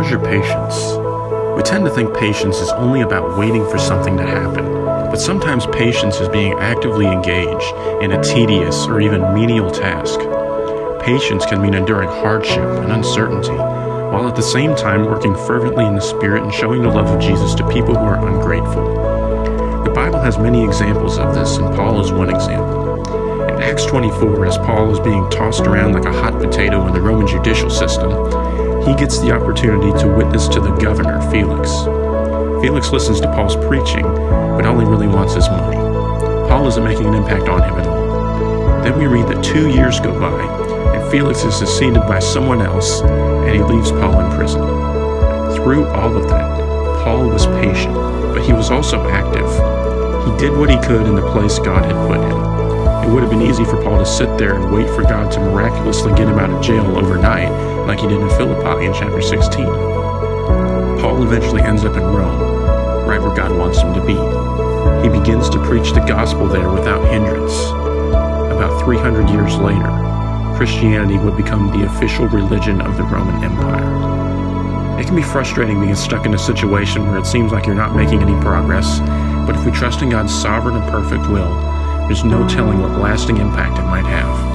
How's your patience? We tend to think patience is only about waiting for something to happen, but sometimes patience is being actively engaged in a tedious or even menial task. Patience can mean enduring hardship and uncertainty, while at the same time working fervently in the Spirit and showing the love of Jesus to people who are ungrateful. The Bible has many examples of this, and Paul is one example. In Acts 24, as Paul is being tossed around like a hot potato in the Roman judicial system, he gets the opportunity to witness to the governor, Felix. Felix listens to Paul's preaching, but he really wants is money. Paul isn't making an impact on him at all. Then we read that two years go by, and Felix is succeeded by someone else, and he leaves Paul in prison. Through all of that, Paul was patient, but he was also active. He did what he could in the place God had put him. It would have been easy for Paul to sit there and wait for God to miraculously get him out of jail overnight, like he did in Philippi in chapter 16. Paul eventually ends up in Rome, right where God wants him to be. He begins to preach the gospel there without hindrance. About 300 years later, Christianity would become the official religion of the Roman Empire. It can be frustrating being stuck in a situation where it seems like you're not making any progress, but if we trust in God's sovereign and perfect will, there's no telling what lasting impact it might have.